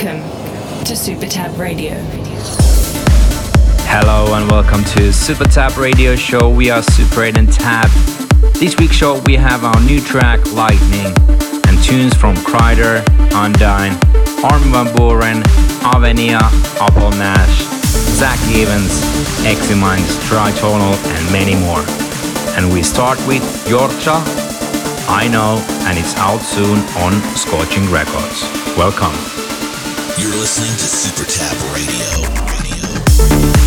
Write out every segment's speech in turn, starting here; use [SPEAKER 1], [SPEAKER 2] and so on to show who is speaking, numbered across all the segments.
[SPEAKER 1] Welcome to Super Tab Radio.
[SPEAKER 2] Hello and welcome to Super Tab Radio Show. We are Super 8 and Tab. This week's show we have our new track Lightning and tunes from Kryder, Andain, Armin van Buuren, Avenia, Apollo Nash, Zack Evans, Eximinds, Tritonal and many more. And we start with Jorza, I Know, and it's out soon on Scorching Records. Welcome.
[SPEAKER 3] You're listening to Super Tab Radio. to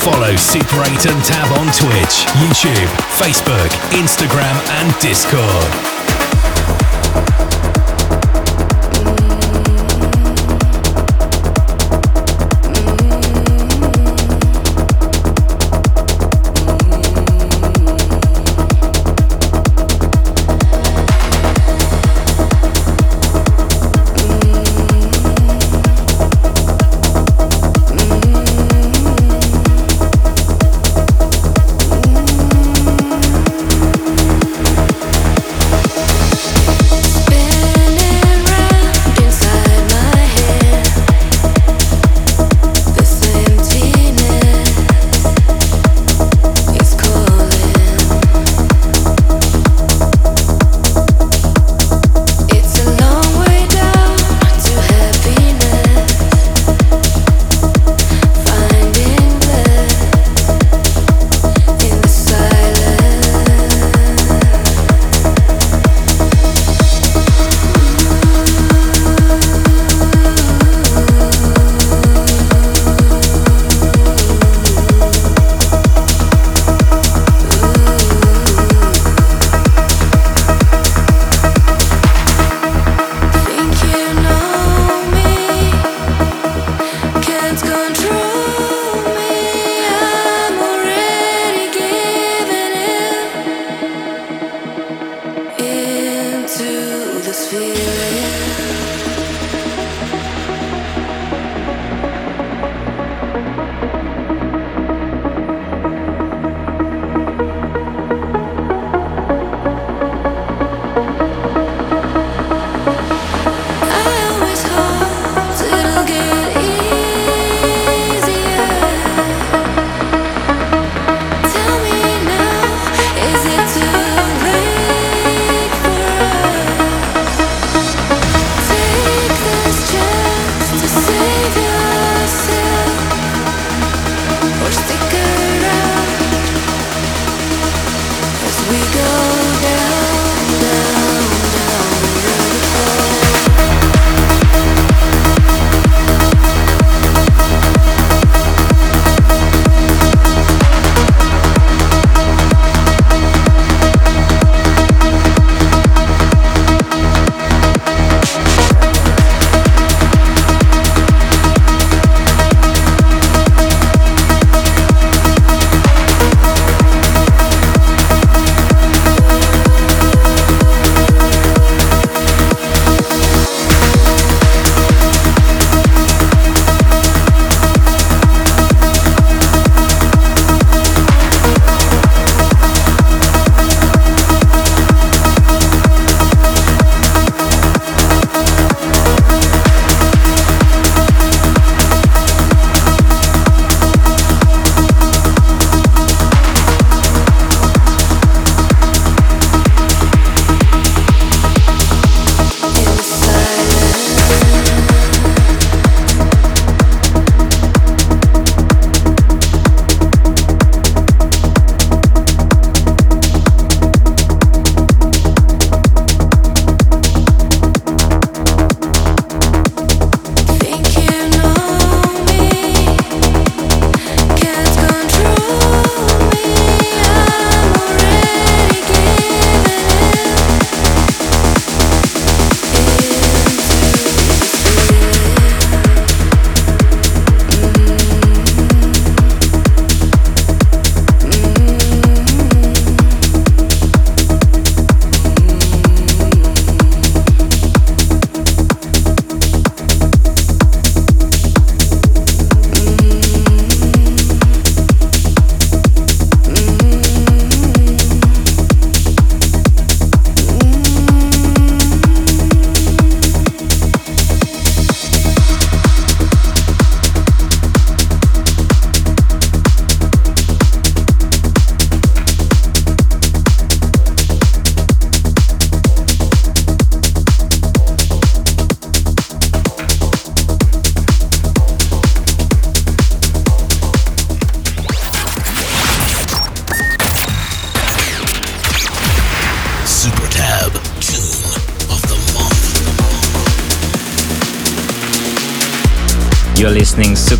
[SPEAKER 4] Super 8 and Tab on Twitch, YouTube, Facebook, Instagram, and Discord.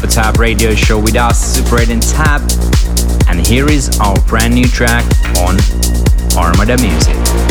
[SPEAKER 2] Super Tab Radio Show with us, Super 8 and Tab, and here is our brand new track on Armada Music.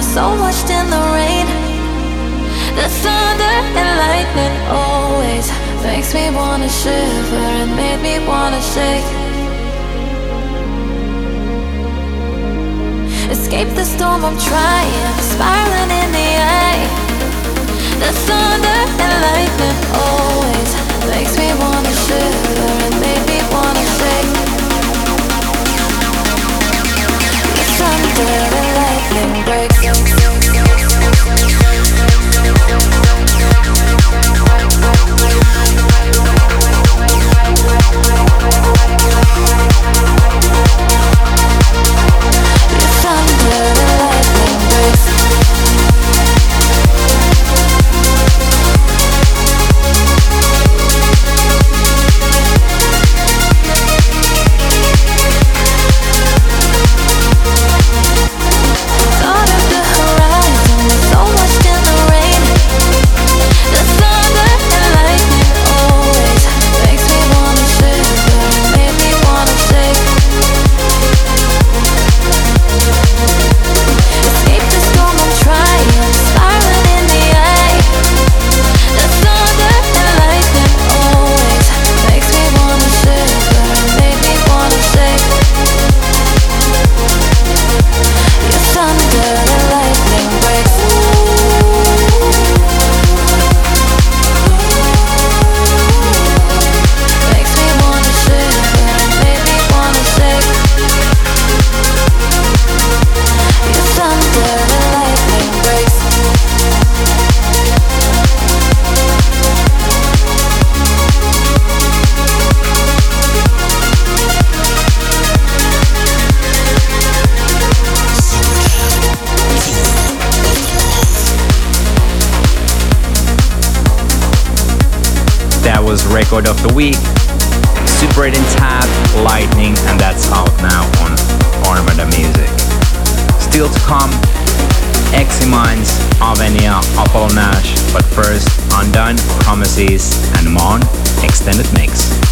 [SPEAKER 5] my soul washed in the rain. The thunder and lightning always makes me wanna shiver and made me wanna shake. Escape the storm, I'm trying, spiraling in the eye. The thunder and lightning always makes me wanna shiver and made me wanna shake. The thunder break.
[SPEAKER 2] Record of the week. Super 8 Tab, Lightning, and that's out now on Armada Music. Still to come, Eximinds, Avenia, Apollo Nash, but first, Andain, Promises, and Myon, Extended Mix.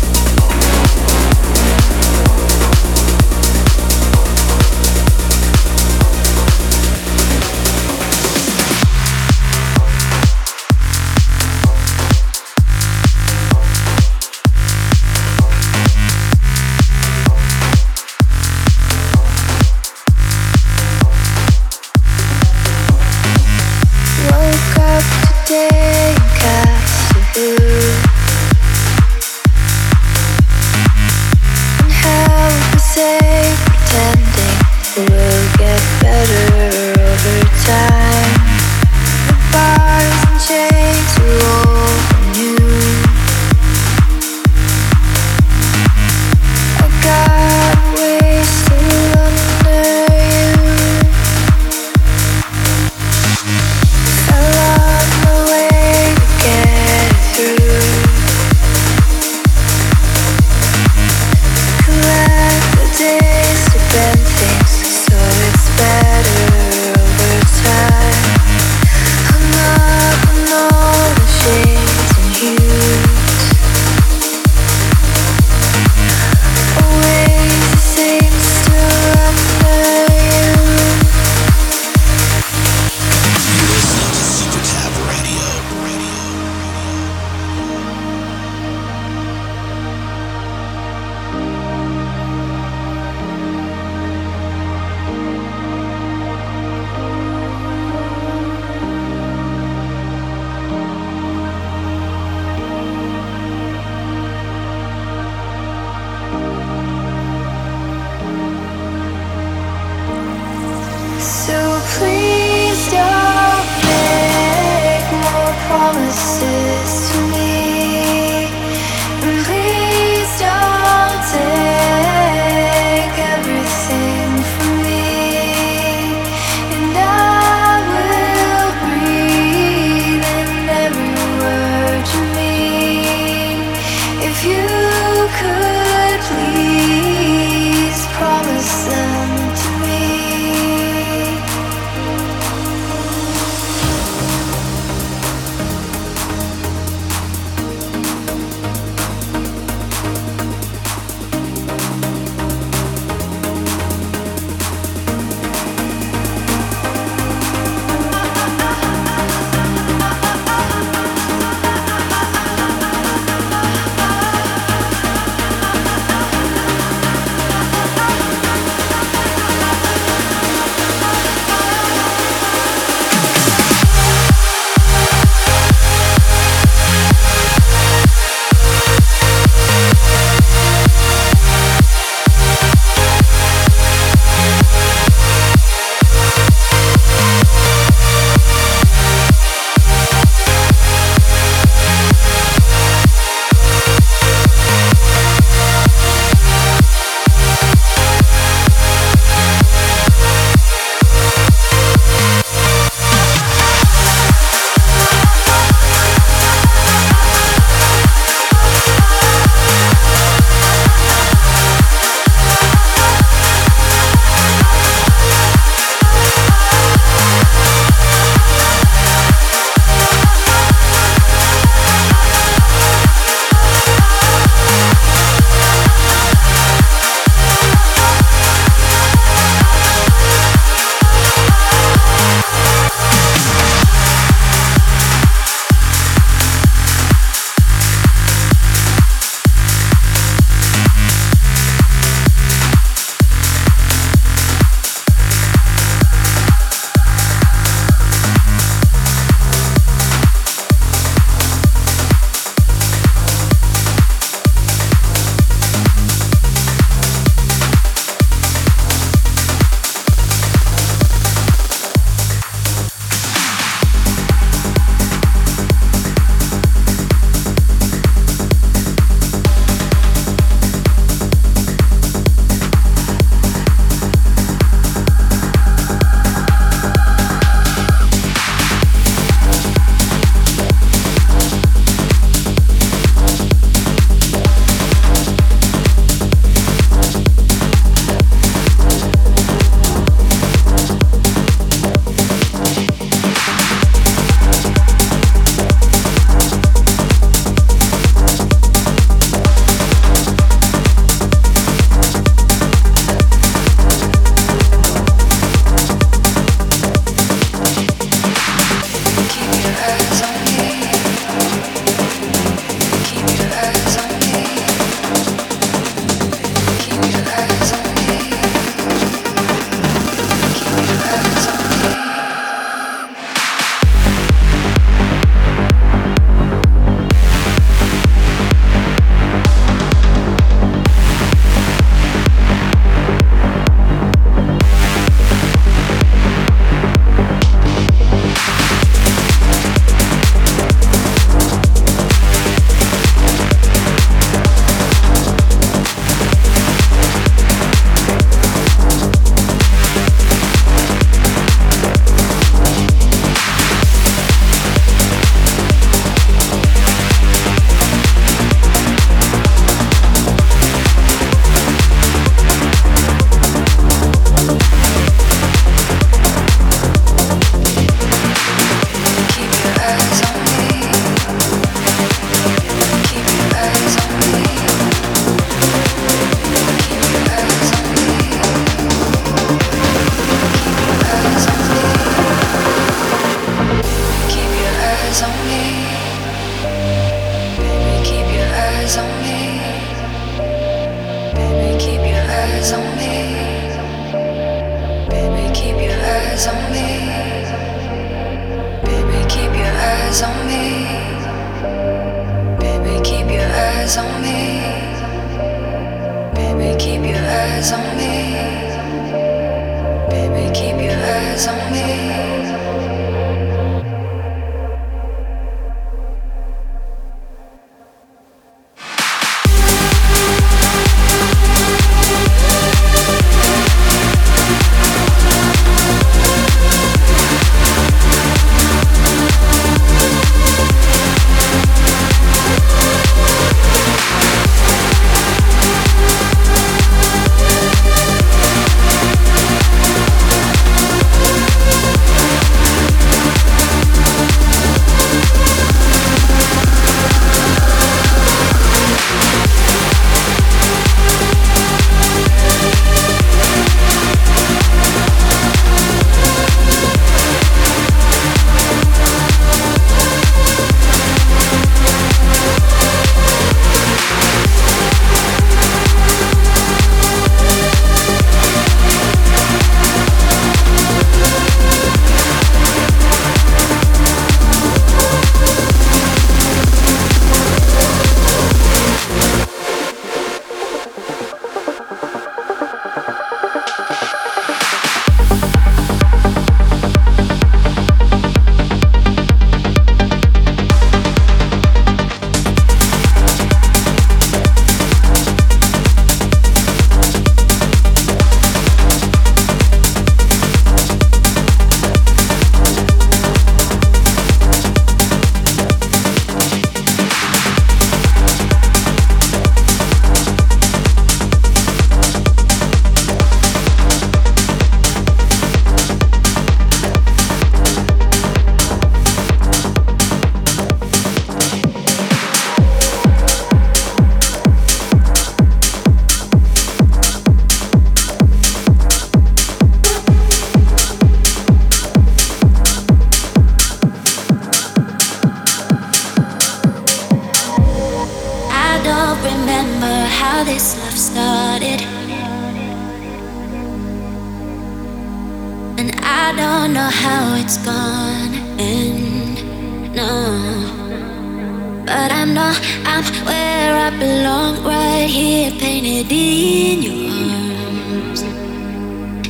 [SPEAKER 5] ready in your arms.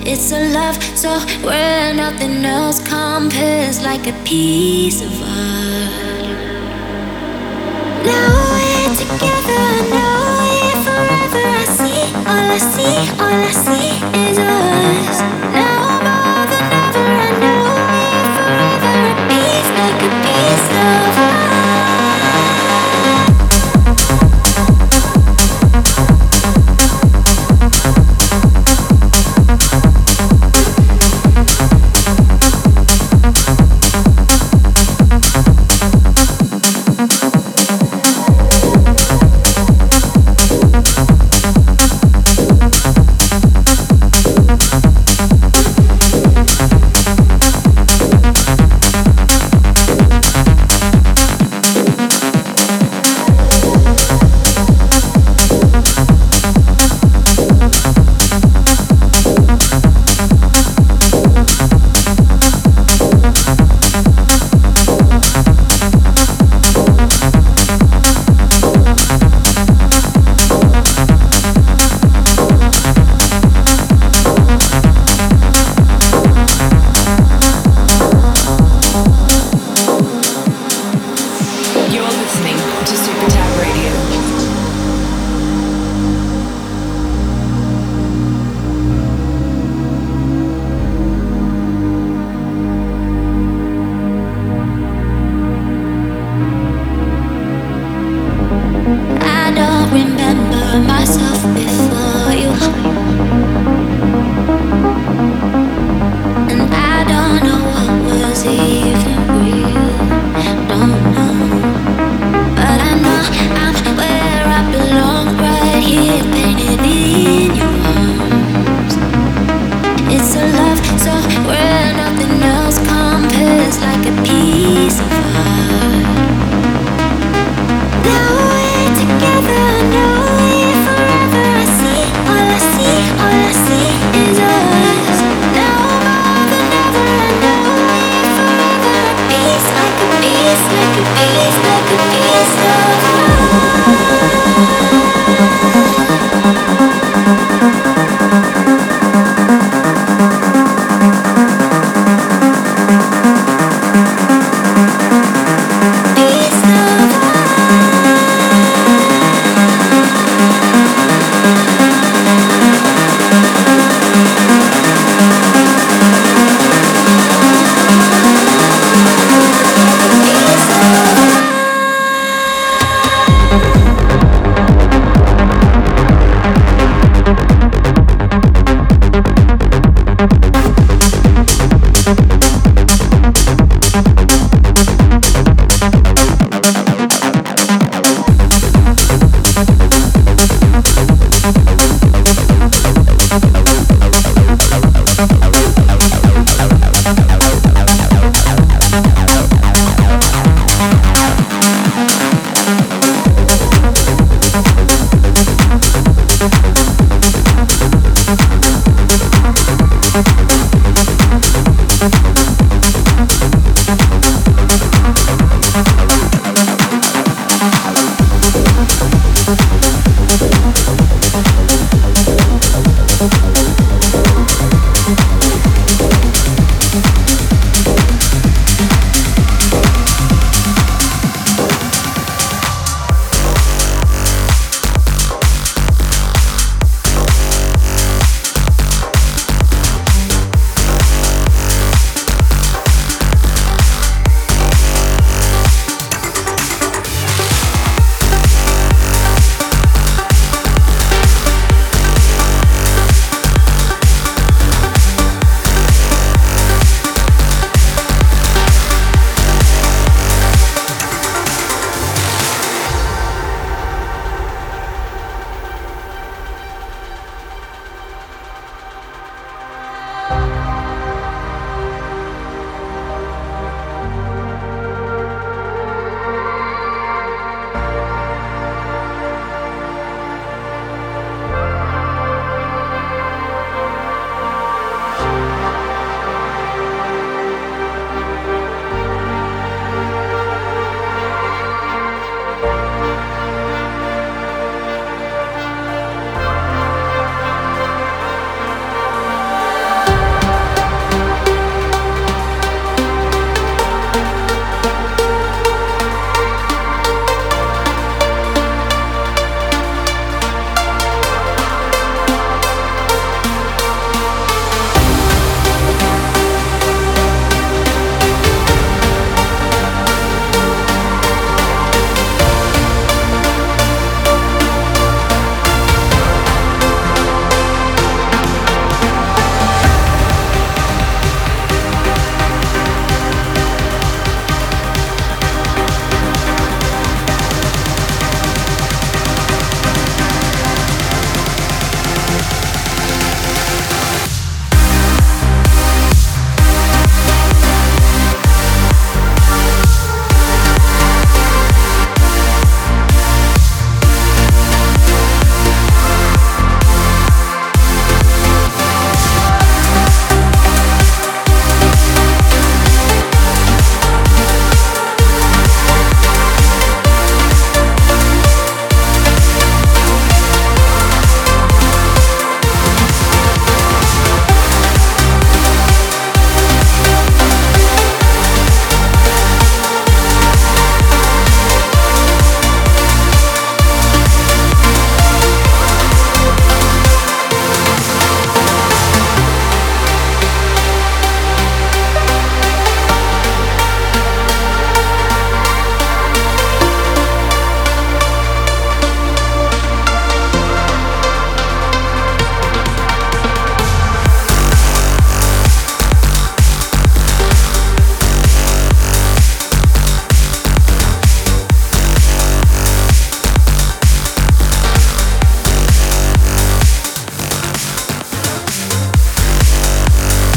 [SPEAKER 5] It's a love so where nothing else compares, like a piece of art. Now we're together, now we're forever. I see, all I see, all I see is us. Now more than ever, I know we're forever. A piece, like a piece of art.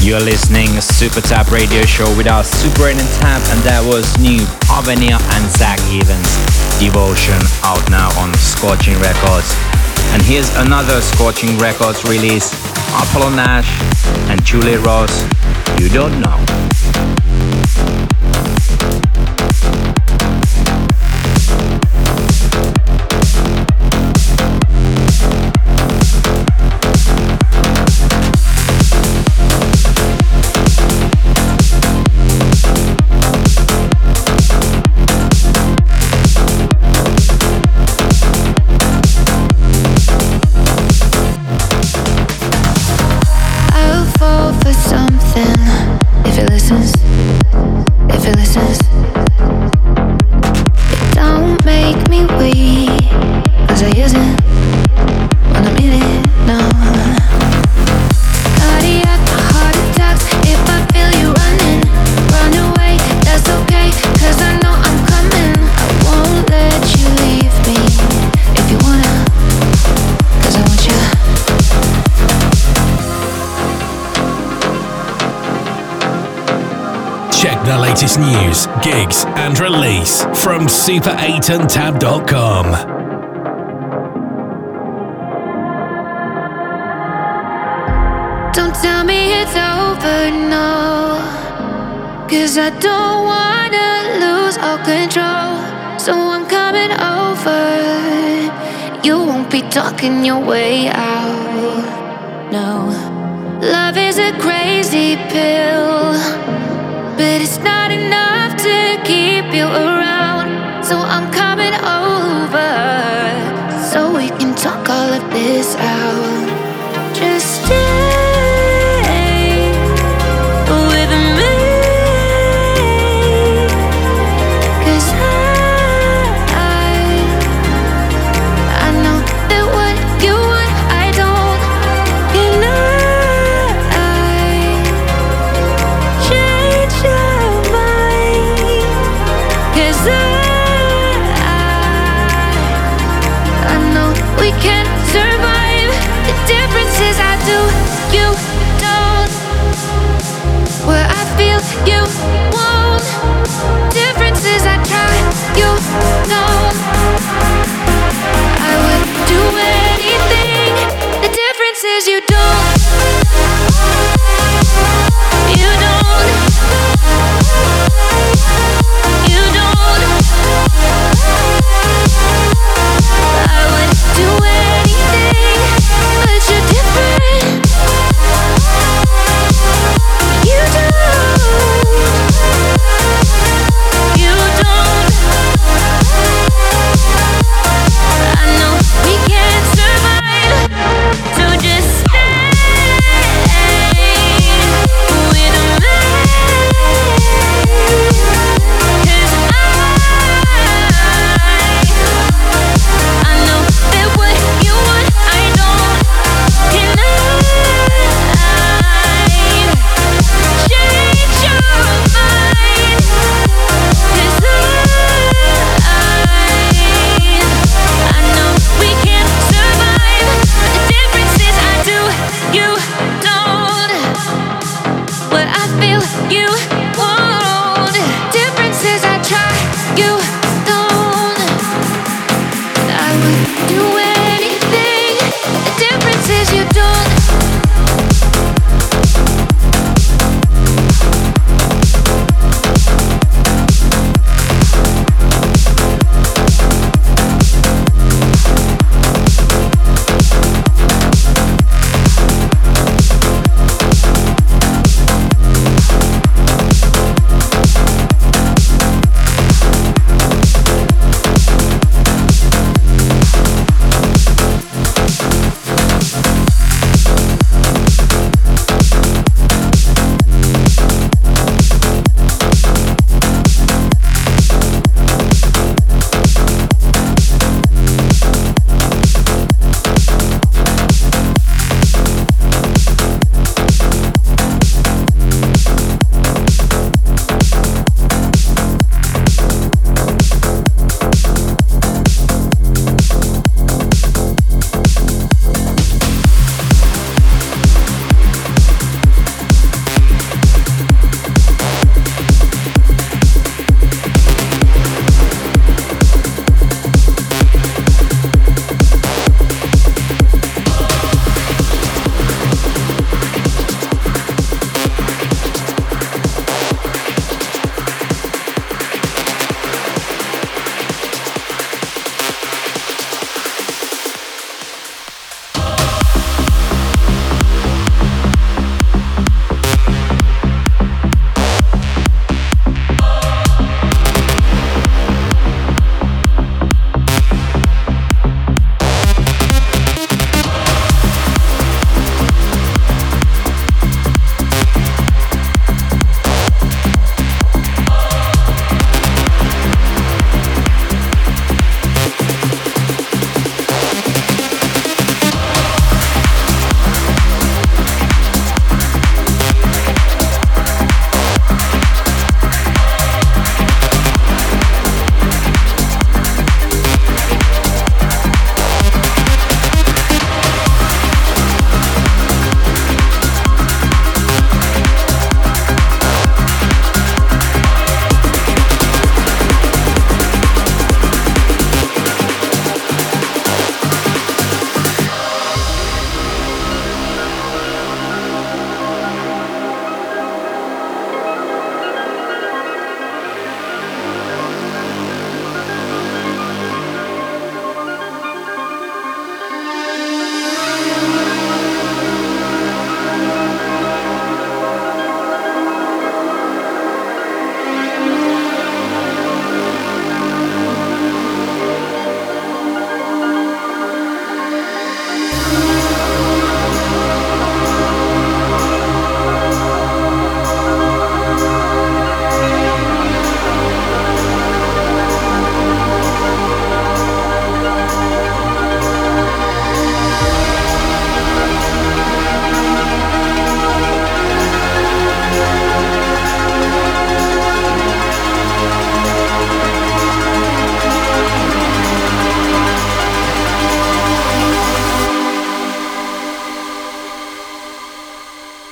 [SPEAKER 2] You're listening to SuperTab Radio Show with our Super 8 and Tab, and that was new Avenia and Zack Evans Devotion out now on Scorching Records. And here's another Scorching Records release Apollo Nash and Julia Ross. You don't know.
[SPEAKER 4] Gigs, and release from super8andtab.com.
[SPEAKER 5] Don't tell me it's over, no. Cause I don't wanna lose all control. So I'm coming over. You won't be talking your way out, no. Love is a crazy pill, this out. Just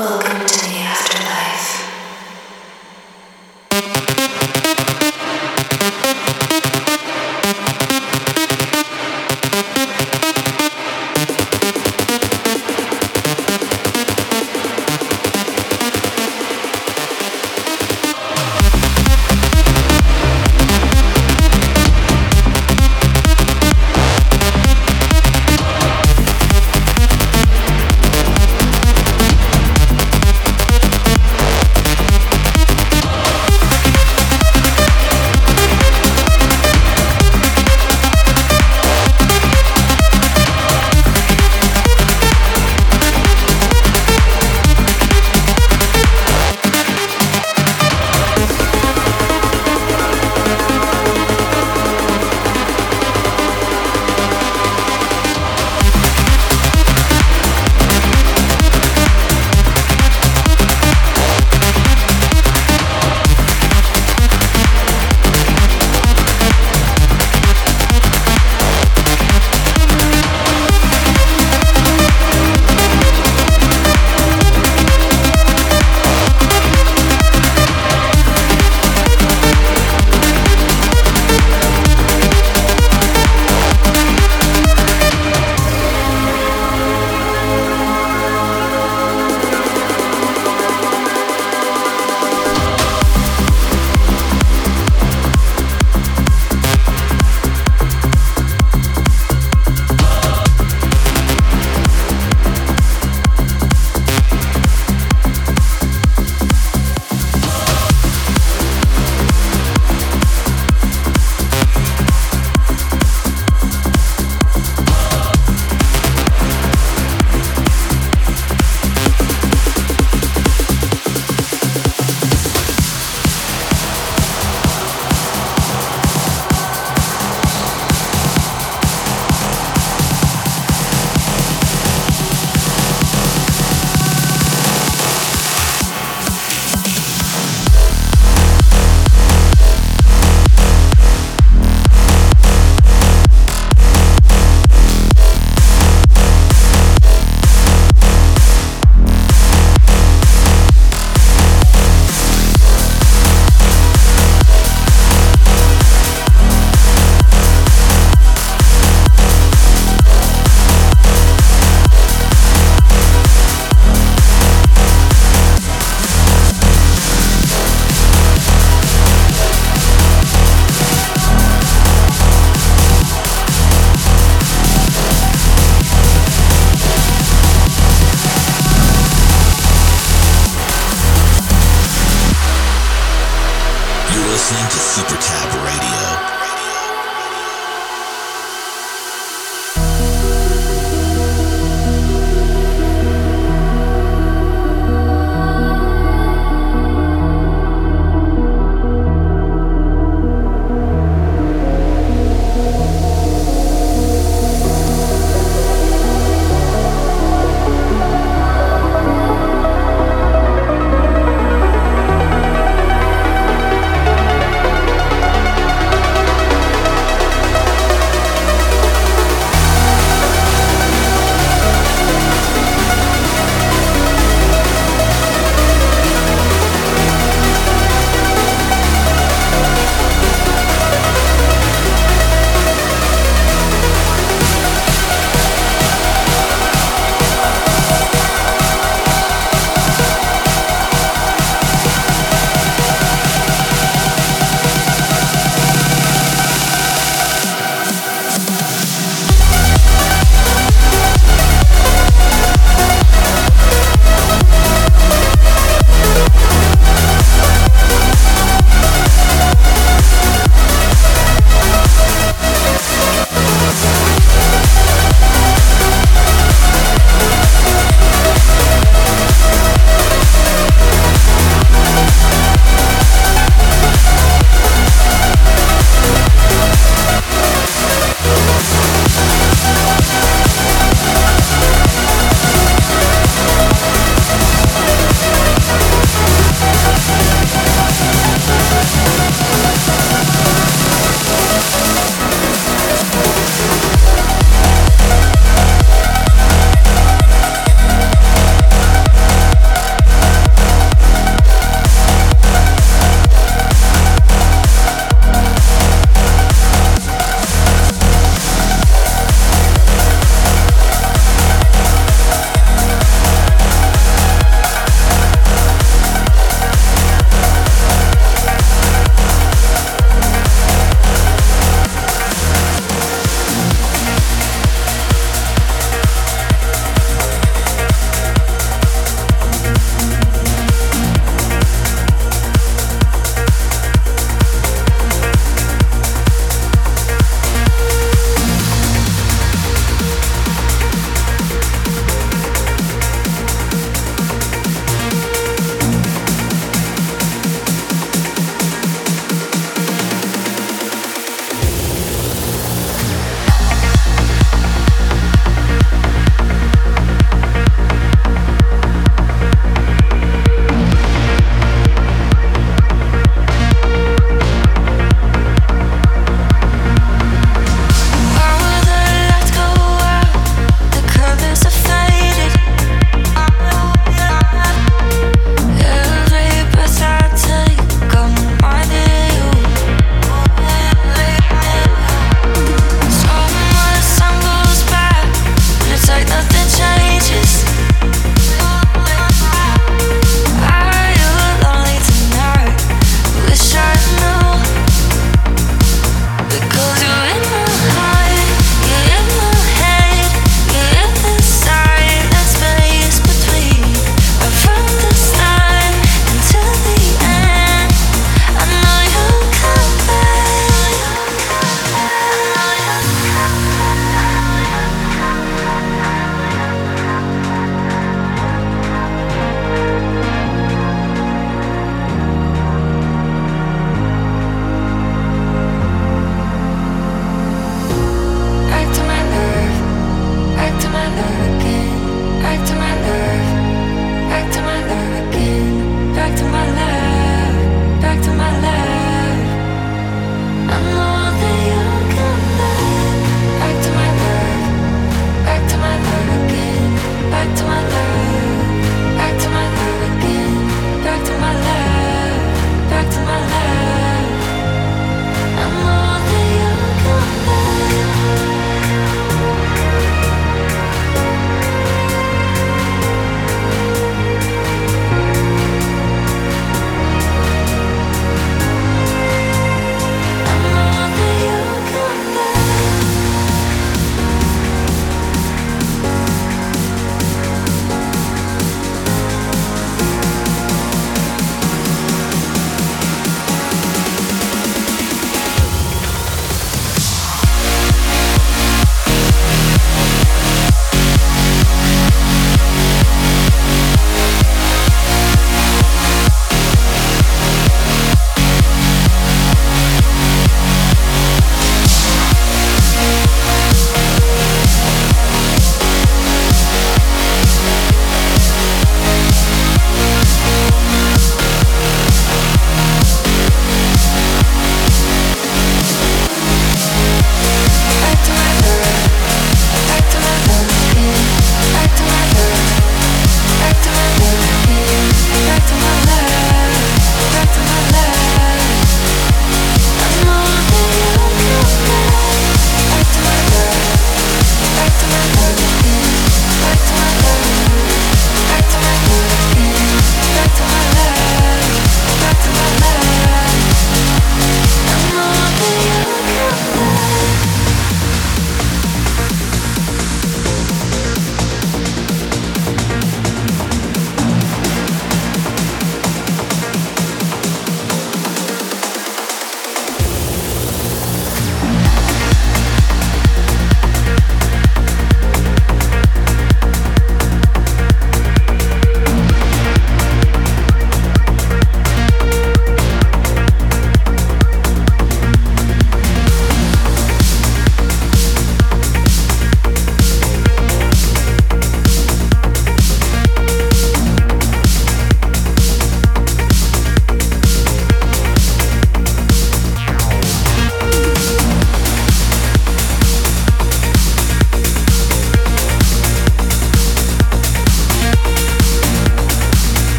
[SPEAKER 5] Welcome.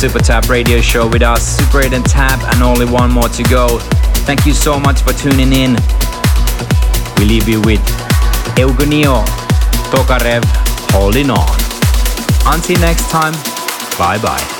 [SPEAKER 2] SuperTab Radio Show with us, Super 8 and Tab, and only one more to go. Thank you so much for tuning in. We leave you with Eugenio Tokarev holding on. Until next time, bye bye.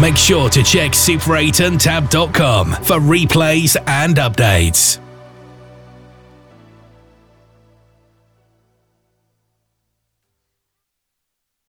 [SPEAKER 4] Make sure to check super8andtab.com for replays and updates.